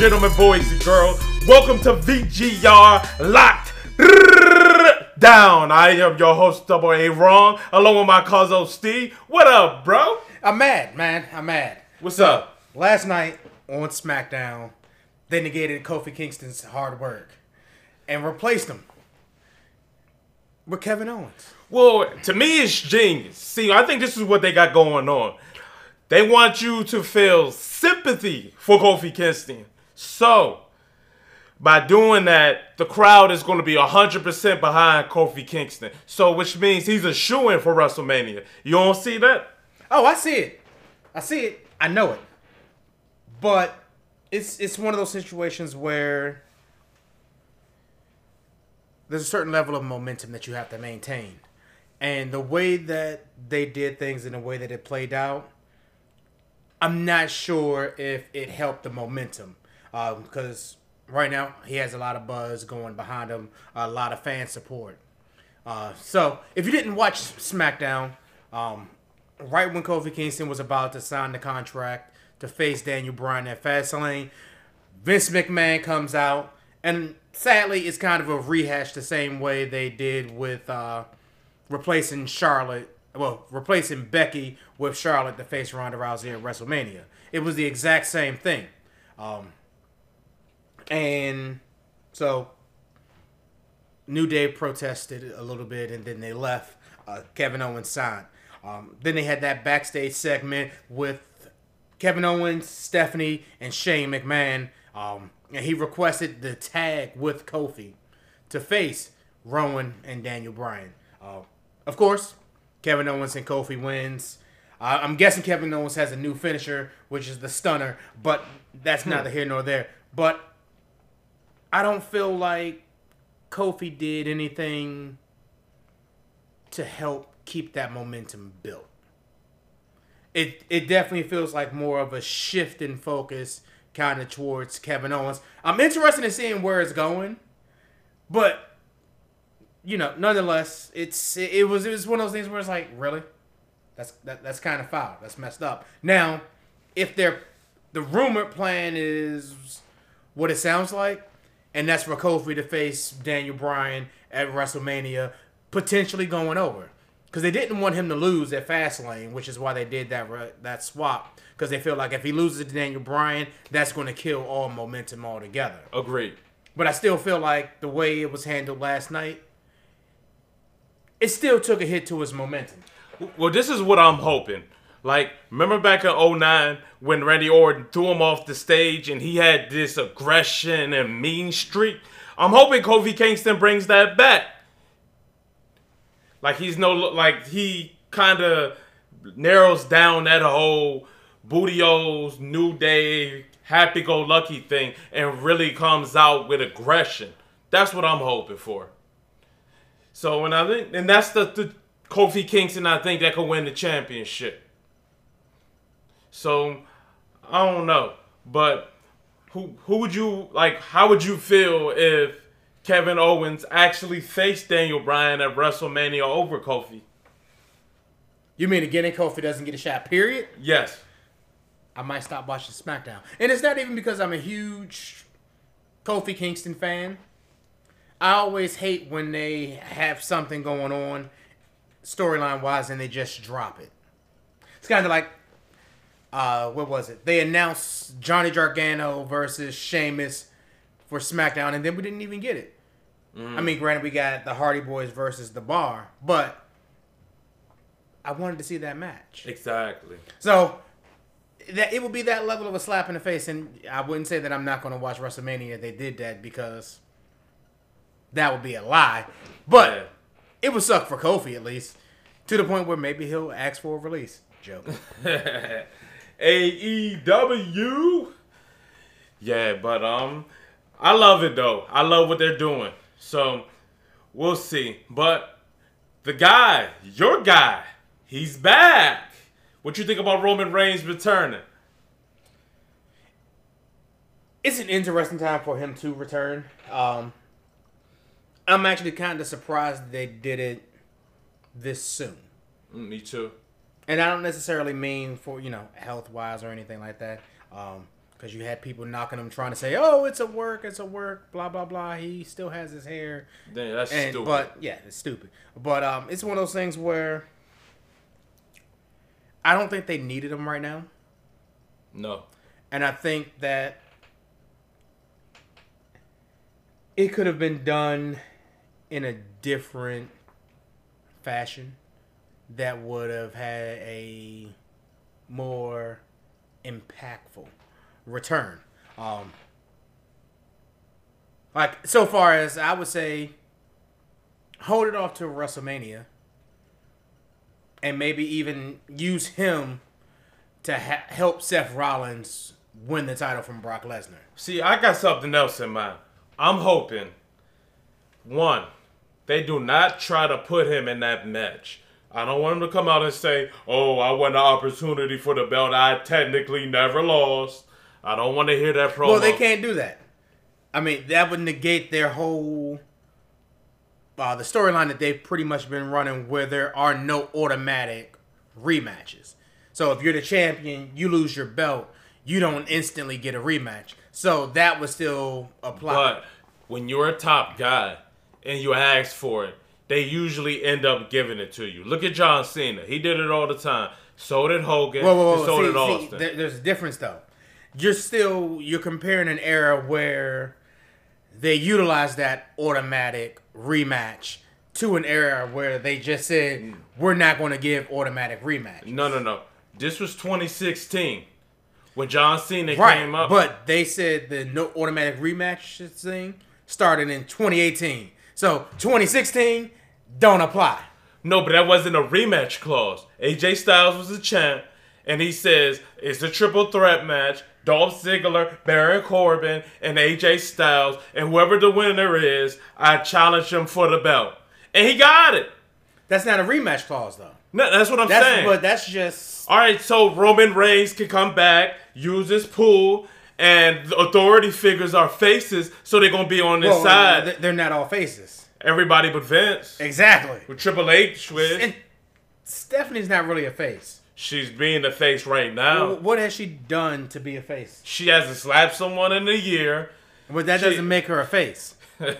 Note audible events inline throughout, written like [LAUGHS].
gentlemen, boys and girls, welcome to VGR Locked Down. I am your host, Double A Wrong, along with my cousin Steve. What up, bro? I'm mad, man. I'm mad. What's up? Last night on SmackDown, they negated Kofi Kingston's hard work and replaced him with Kevin Owens. Well, to me, it's genius. See, I think this is what they got going on. They want you to feel sympathy for Kofi Kingston. So, by doing that, the crowd is going to be 100% behind Kofi Kingston. So, which means he's a shoe in for WrestleMania. You don't see that? Oh, I see it. I see it. I know it. But it's it's one of those situations where there's a certain level of momentum that you have to maintain. And the way that they did things and the way that it played out, I'm not sure if it helped the momentum. Because right now, he has a lot of buzz going behind him, a lot of fan support. Uh, so, if you didn't watch SmackDown, um, right when Kofi Kingston was about to sign the contract to face Daniel Bryan at Fastlane, Vince McMahon comes out, and sadly, it's kind of a rehash the same way they did with uh, replacing Charlotte, well, replacing Becky with Charlotte to face Ronda Rousey at WrestleMania. It was the exact same thing. Um, and so New Day protested a little bit and then they left. Uh, Kevin Owens signed. Um, then they had that backstage segment with Kevin Owens, Stephanie, and Shane McMahon. Um, and he requested the tag with Kofi to face Rowan and Daniel Bryan. Uh, of course, Kevin Owens and Kofi wins. Uh, I'm guessing Kevin Owens has a new finisher, which is the stunner, but that's neither here nor there. But I don't feel like Kofi did anything to help keep that momentum built. It it definitely feels like more of a shift in focus kind of towards Kevin Owens. I'm interested in seeing where it's going, but you know, nonetheless, it's it, it was it was one of those things where it's like, really, that's that, that's kind of foul. That's messed up. Now, if they're the rumored plan is what it sounds like, and that's for Kofi to face Daniel Bryan at WrestleMania, potentially going over. Because they didn't want him to lose at Fastlane, which is why they did that that swap. Because they feel like if he loses to Daniel Bryan, that's going to kill all momentum altogether. Agreed. But I still feel like the way it was handled last night, it still took a hit to his momentum. Well, this is what I'm hoping. Like, remember back in 09 when Randy Orton threw him off the stage and he had this aggression and mean streak? I'm hoping Kofi Kingston brings that back. Like he's no like he kind of narrows down that whole Booty O's New Day happy go lucky thing and really comes out with aggression. That's what I'm hoping for. So when I think and that's the, the Kofi Kingston I think that could win the championship. So I don't know, but who who would you like? How would you feel if Kevin Owens actually faced Daniel Bryan at WrestleMania over Kofi? You mean again, if Kofi doesn't get a shot? Period. Yes. I might stop watching SmackDown, and it's not even because I'm a huge Kofi Kingston fan. I always hate when they have something going on storyline wise and they just drop it. It's kind of like uh, what was it? They announced Johnny Gargano versus Sheamus for SmackDown, and then we didn't even get it. Mm. I mean, granted, we got the Hardy Boys versus the Bar, but I wanted to see that match. Exactly. So that it would be that level of a slap in the face, and I wouldn't say that I'm not going to watch WrestleMania if they did that because that would be a lie. But yeah. it would suck for Kofi at least to the point where maybe he'll ask for a release. Joke. [LAUGHS] AEW. Yeah, but um, I love it though. I love what they're doing. So we'll see. But the guy, your guy, he's back. What you think about Roman Reigns returning? It's an interesting time for him to return. Um, I'm actually kind of surprised they did it this soon. Mm, me too and I don't necessarily mean for you know health wise or anything like that. Um, because you had people knocking him, trying to say, "Oh, it's a work, it's a work," blah blah blah. He still has his hair, Then that's and stupid. but yeah, it's stupid. But um, it's one of those things where I don't think they needed him right now, no. and I think that it could have been done in a different fashion that would have had a more impactful return. Um, like so far as I would say, hold it off to WrestleMania, and maybe even use him to ha- help Seth Rollins win the title from Brock Lesnar. See, I got something else in mind. I'm hoping, one, they do not try to put him in that match. I don't want him to come out and say, "Oh, I won the opportunity for the belt. I technically never lost." I don't want to hear that promo. Well, they can't do that. I mean, that would negate their whole uh, the storyline that they've pretty much been running, where there are no automatic rematches. So if you're the champion, you lose your belt, you don't instantly get a rematch. So that would still apply. But when you're a top guy and you ask for it, they usually end up giving it to you. Look at John Cena. He did it all the time. So did Hogan. Whoa, whoa, whoa! so see, did see, Austin. there- there's a difference though. You're still you're comparing an era where they utilized that automatic rematch to an era where they just said mm. we're not going to give automatic rematch. no, no, no. This was 2016 when John Cena Right, came up. but they said the no automatic rematch thing started in 2018. So 2016 don't apply. No, but that wasn't a rematch clause. AJ Styles was the champ, and he says it's a triple threat match. Dolph Ziggler, Baron Corbin, and AJ Styles, and whoever the winner is, I challenge him for the belt. And he got it. That's not a rematch clause though. No, that's what I'm That's saying. but that's just All right, so Roman Reigns can come back, use his pool, and the authority figures are faces, so they're gonna be on this well, side. They're not all faces. Everybody but Vince. Exactly. With Triple H with, And Stephanie's not really a face. she's being a face right now. What has she done to be a face? She hasn't slapped someone in a year. But that doesn't make her a face. [LAUGHS]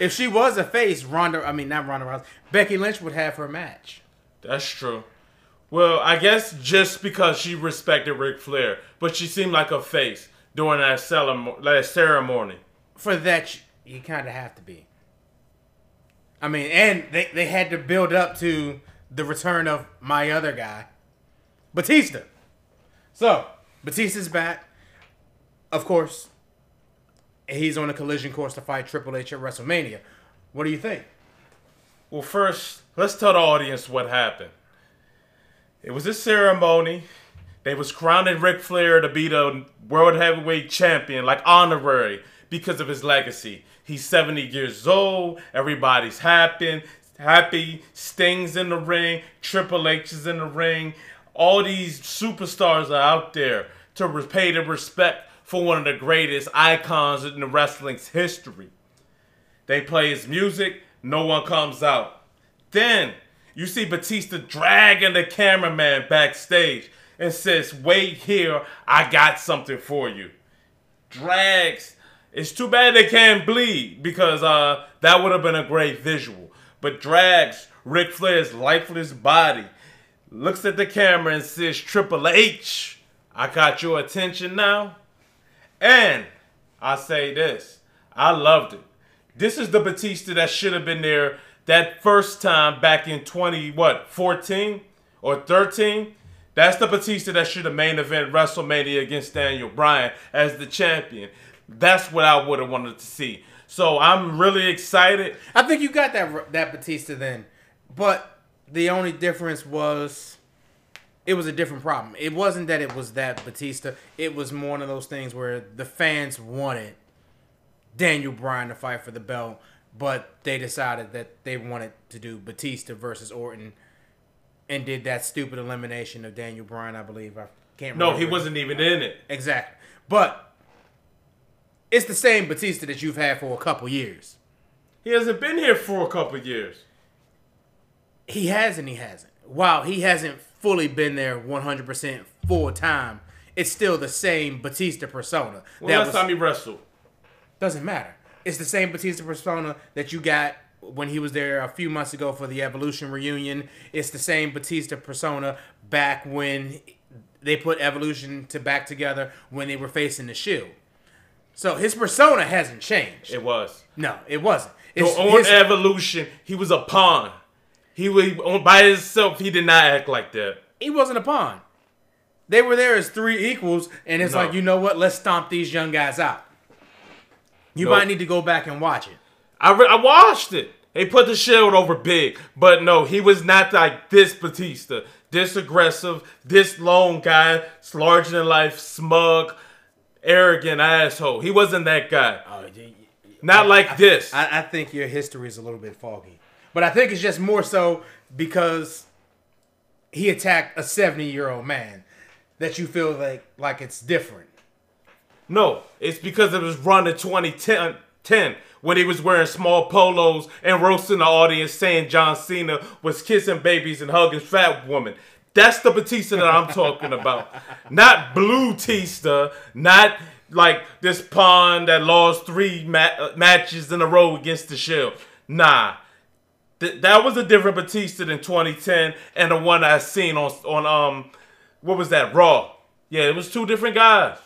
If she was a face, Ronda, I mean not Ronda Rousey, Becky Lynch would have her match. That's true. Well, I guess just because she respected Ric Flair, but she seemed like a face during that, ceremony. For that, you kind of have to be. I mean, and they, they had to build up to the return of my other guy, Batista. So, Batista's back. Of course, he's on a collision course to fight Triple H at WrestleMania. What do you think? Well, first, let's tell the audience what happened. It was a ceremony. They was crowning Ric Flair to be the world heavyweight champion, like honorary, because of his legacy. He's 70 years old. Everybody's happy. Happy. Sting's in the ring. Triple H is in the ring. All these superstars are out there to pay the respect for one of the greatest icons in the wrestling's history. They play his music, no one comes out. Then you see Batista dragging the cameraman backstage and says, Wait here, I got something for you. Drags. It's too bad they can't bleed because uh, that would have been a great visual. But drags Ric Flair's lifeless body, looks at the camera and says, Triple H, I got your attention now. And I say this, I loved it. This is the Batista that should have been there that first time back in 20 what 14 or 13. That's the Batista that should have main event WrestleMania against Daniel Bryan as the champion. That's what I would have wanted to see. So I'm really excited. I think you got that that Batista then, but the only difference was it was a different problem. It wasn't that it was that Batista. It was more one of those things where the fans wanted Daniel Bryan to fight for the belt, but they decided that they wanted to do Batista versus Orton, and did that stupid elimination of Daniel Bryan. I believe I can't. Remember. No, he wasn't even in it. exactly, but it's the same Batista that you've had for a couple years. He hasn't been here for a couple years. he has and he hasn't. While he hasn't fully been there 100% full time it's still the same Batista persona. Well, that last was- time he wrestled. doesn't matter. It's the same Batista persona that you got when he was there a few months ago for the Evolution reunion. It's the same Batista persona back when they put Evolution to back together when they were facing the Shield. So his persona hasn't changed. It was. no, it wasn't. So It's on his- Evolution, he was a pawn. He was on by himself. He did not act like that. he wasn't a pawn. They were there as three equals, and it's No. like, you know what? Let's stomp these young guys out. You Nope. might need to go back and watch it. I re- I watched it. They put the shield over big, but no, he was not like this Batista, this aggressive, this lone guy, larger than life, smug, arrogant asshole. He wasn't that guy. Oh, Not like this. I, I think your history is a little bit foggy. But I think it's just more so because he attacked a 70 year old man that you feel like like it's different. No, it's because it was run in 2010 10, when he was wearing small polos and roasting the audience saying John Cena was kissing babies and hugging fat women. That's the Batista that I'm talking about. Not Blue Tista, not like this pawn that lost three ma- matches in a row against the Shield. Nah. Th- that was a different Batista than 2010 and the one I seen on on um what was that Raw. Yeah, it was two different guys.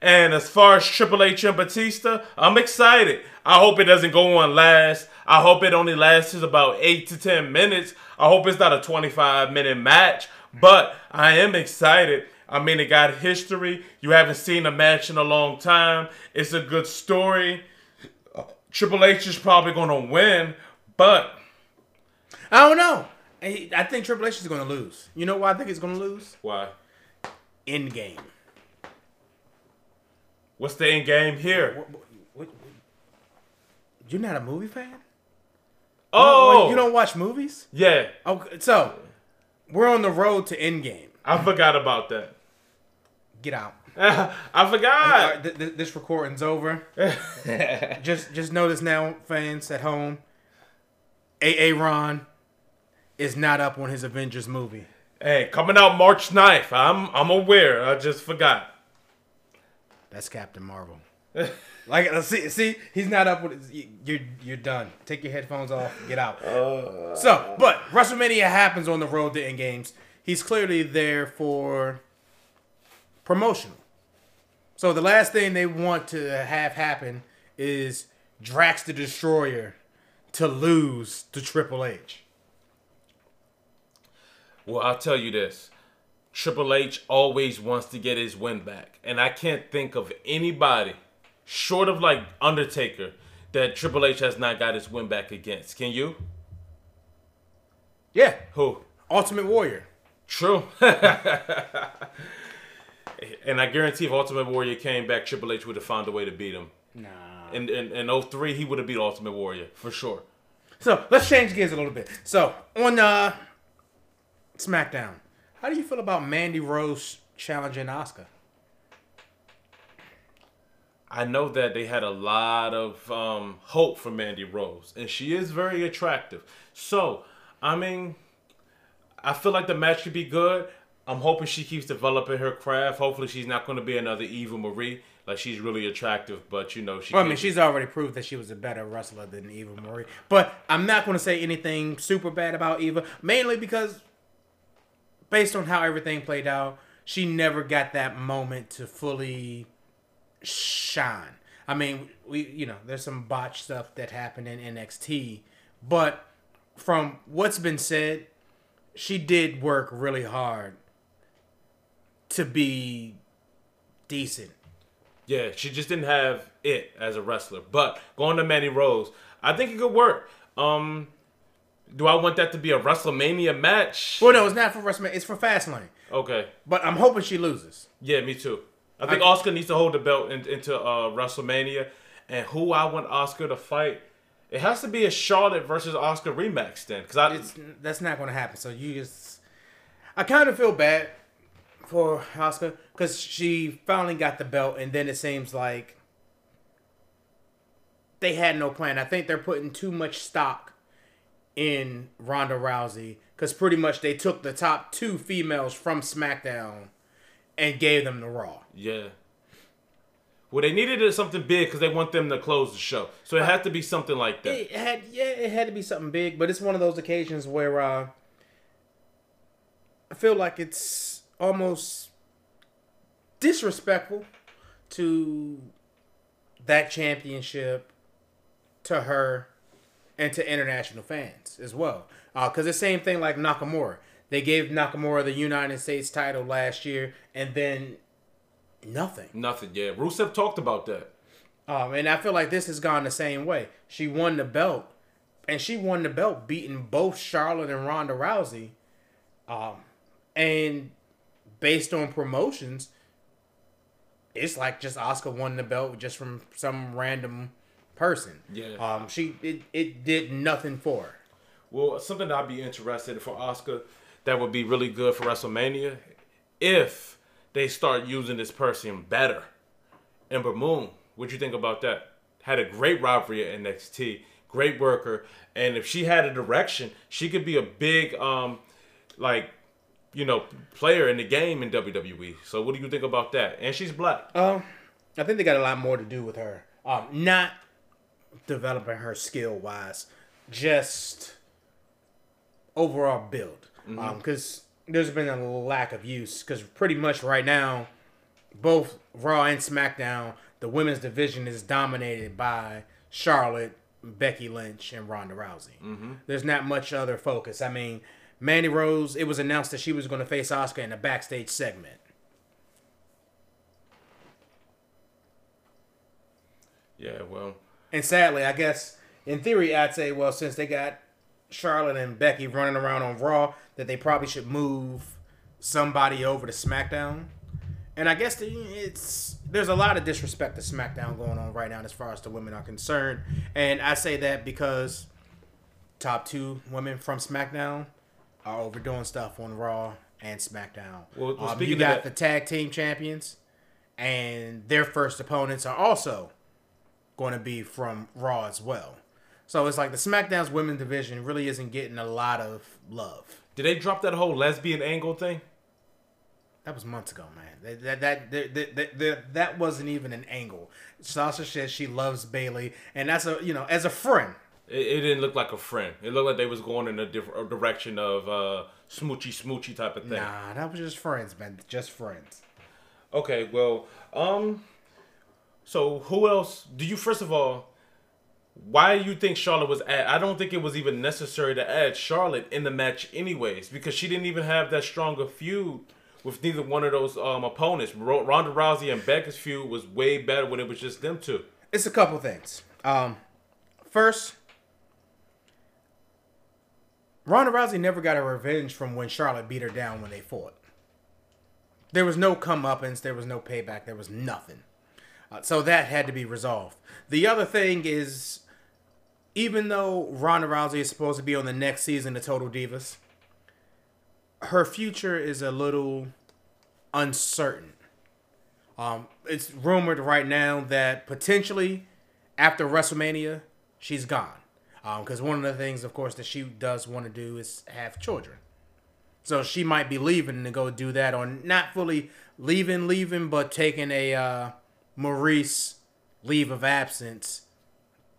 And as far as Triple H and Batista, I'm excited. I hope it doesn't go on last. I hope it only lasts about 8 to 10 minutes. I hope it's not a 25 minute match. But I am excited. I mean, it got history. You haven't seen a match in a long time. It's a good story. Triple H is probably going to win, but I don't know. I I think Triple H is going to lose. You know why I think he's going to lose? why? End game. What's the end game here? What- what- what- You're not a movie fan? Oh, oh You don't watch movies? yeah. Okay, so we're on the road to Endgame. I forgot about that. Get out. [LAUGHS] I forgot. th- th- this recording's over. [LAUGHS] just just notice now, fans at home, AA Ron is not up on his Avengers movie. Hey, coming out March 9th. I'm I'm aware. I just forgot. That's Captain Marvel. [LAUGHS] like uh, see see he's not up with his, you- you're you're done. Take your headphones off. Get out. so, but WrestleMania happens on the road to End Games. He's clearly there for promotional. So the last thing they want to have happen is Drax the Destroyer to lose to Triple H. Well, I'll tell you this. Triple H always wants to get his win back. And I can't think of anybody short of like Undertaker that Triple H has not got his win back against. Can you? Yeah, Who? Ultimate Warrior. True. [LAUGHS] and I guarantee if Ultimate Warrior came back, Triple H would have found a way to beat him. Nah. In in, in 03, he would have beat Ultimate Warrior for sure. So let's change gears a little bit. So on uh, SmackDown, how do you feel about Mandy Rose challenging Asuka? I know that they had a lot of um, hope for Mandy Rose, and she is very attractive. So, I mean, I feel like the match could be good. I'm hoping she keeps developing her craft. Hopefully, she's not going to be another Eva Marie. Like she's really attractive, but you know she. Well, I mean, she's already proved that she was a better wrestler than Eva Marie. But I'm not going to say anything super bad about Eva, mainly because, based on how everything played out, she never got that moment to fully shine. I mean, we you know, there's some botch stuff that happened in NXT, but from what's been said, she did work really hard to be decent. Yeah, she just didn't have it as a wrestler. But going to Mandy Rose, I think it could work. Um, do I want that to be a WrestleMania match? Well, no, it's not for WrestleMania. It's for Fastlane. Okay. But I'm hoping she loses. Yeah, me too. I think I- Asuka needs to hold the belt in, into uh, WrestleMania. And who I want Asuka to fight, it has to be a Charlotte versus Asuka rematch then. Because I, It's that's not going to happen. So you just, I kind of feel bad for Asuka because she finally got the belt, and then it seems like they had no plan. I think they're putting too much stock in Ronda Rousey because pretty much they took the top two females from SmackDown and gave them the Raw. Yeah. Well, they needed something big because they want them to close the show. So it had to be something like that. It had yeah, it had to be something big, but it's one of those occasions where uh, I feel like it's almost disrespectful to that championship, to her, and to international fans as well. Because uh, the same thing like Nakamura. They gave Nakamura the United States title last year, and then nothing. Nothing. Yeah, Rusev talked about that. Um, and I feel like this has gone the same way. She won the belt, and she won the belt beating both Charlotte and Ronda Rousey. Um, and based on promotions, it's like just Asuka won the belt just from some random person. Yeah. Um, she it, it did nothing for her. Well, something I'd be interested in for Asuka that would be really good for WrestleMania if they start using this person better. Ember Moon, what you think about that? Had a great rivalry at NXT, great worker, and if she had a direction, she could be a big, um, like, you know, player in the game in WWE. So what do you think about that? And she's black. Um, I think they got a lot more to do with her. Um, not developing her skill wise, just overall build. Mm-hmm. Um, because there's been a lack of use. Because pretty much right now, both Raw and SmackDown, the women's division is dominated by Charlotte, Becky Lynch, and Ronda Rousey. Mm-hmm. There's not much other focus. I mean, Mandy Rose, it was announced that she was going to face Asuka in a backstage segment. Yeah, well. And sadly, I guess in theory, I'd say, well, since they got Charlotte and Becky running around on Raw, that they probably should move somebody over to SmackDown. And I guess the, it's there's a lot of disrespect to SmackDown going on right now as far as the women are concerned. And I say that because top two women from SmackDown are overdoing stuff on Raw and SmackDown. Well, well um, you got the tag team champions, and their first opponents are also going to be from Raw as well. So it's like the SmackDown's women division really isn't getting a lot of love. Did they drop that whole lesbian angle thing? That was months ago, man. That that that that, that, that wasn't even an angle. Sasha says she loves Bayley, and that's a you know as a friend. It, it, didn't look like a friend. It looked like they was going in a different direction of uh, smoochy smoochy type of thing. Nah, that was just friends, man. Just friends. Okay, well, um, so who else? Do you first of all? Why do you think Charlotte was at? I don't think it was even necessary to add Charlotte in the match, anyways, because she didn't even have that stronger feud with neither one of those um, opponents. Ronda Rousey and Becca's feud was way better when it was just them two. It's a couple things. Um, first, Ronda Rousey never got a revenge from when Charlotte beat her down when they fought. There was no comeuppance. There was no payback. There was nothing. Uh, so that had to be resolved. The other thing is even though Ronda Rousey is supposed to be on the next season of Total Divas, her future is a little uncertain. Um, it's rumored right now that potentially after WrestleMania, she's gone. Because um, one of the things, of course, that she does want to do is have children. So she might be leaving to go do that, or not fully leaving, leaving, but taking a uh, Maryse leave of absence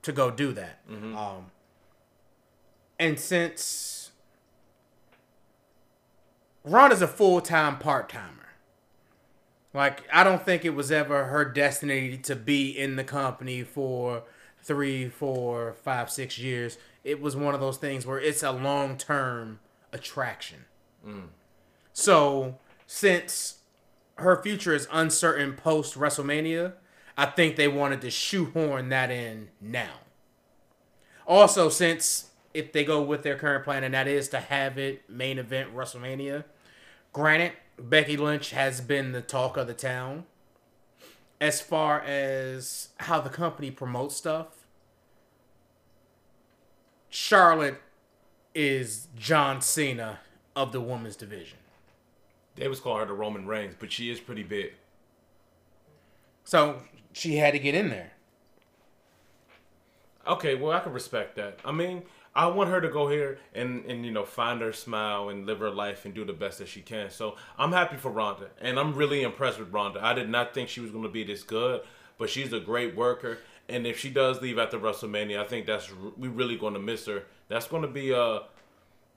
to go do that. Mm-hmm. Um, and since Ron is a full time part timer, like I don't think it was ever her destiny to be in the company for three, four, five, six years. It was one of those things where it's a long term attraction. Mm. So since her future is uncertain post WrestleMania, I think they wanted to shoehorn that in now. Also, since if they go with their current plan, and that is to have it main event WrestleMania, granted, Becky Lynch has been the talk of the town as far as how the company promotes stuff. Charlotte is John Cena of the women's division. They was calling her the Roman Reigns, but she is pretty big. So she had to get in there. Okay, well I can respect that. I mean, I want her to go here and, and you know find her smile and live her life and do the best that she can. So I'm happy for Ronda, and I'm really impressed with Ronda. I did not think she was going to be this good, but she's a great worker. And if she does leave after WrestleMania, I think that's we really going to miss her. That's going to be a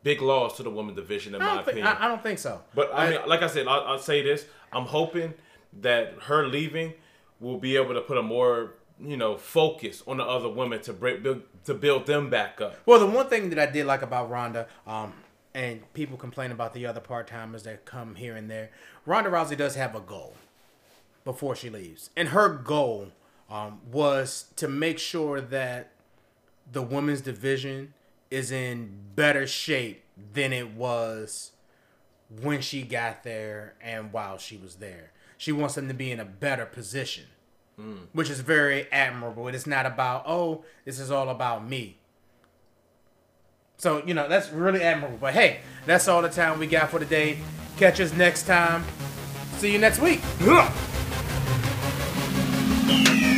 big loss to the women's division, in I my think, opinion. I, I don't think so. But I mean, like I said, I'll, I'll say this: I'm hoping that her leaving will be able to put a more, you know, focus on the other women to break, build, to build them back up. Well, the one thing that I did like about Ronda, um, and people complain about the other part timers that come here and there. Ronda Rousey does have a goal before she leaves, and her goal um, was to make sure that the women's division is in better shape than it was when she got there and while she was there. She wants them to be in a better position, hmm. which is very admirable. It is not about, oh, this is all about me. So, you know, that's really admirable. But hey, that's all the time we got for today. Catch us next time. See you next week. [LAUGHS]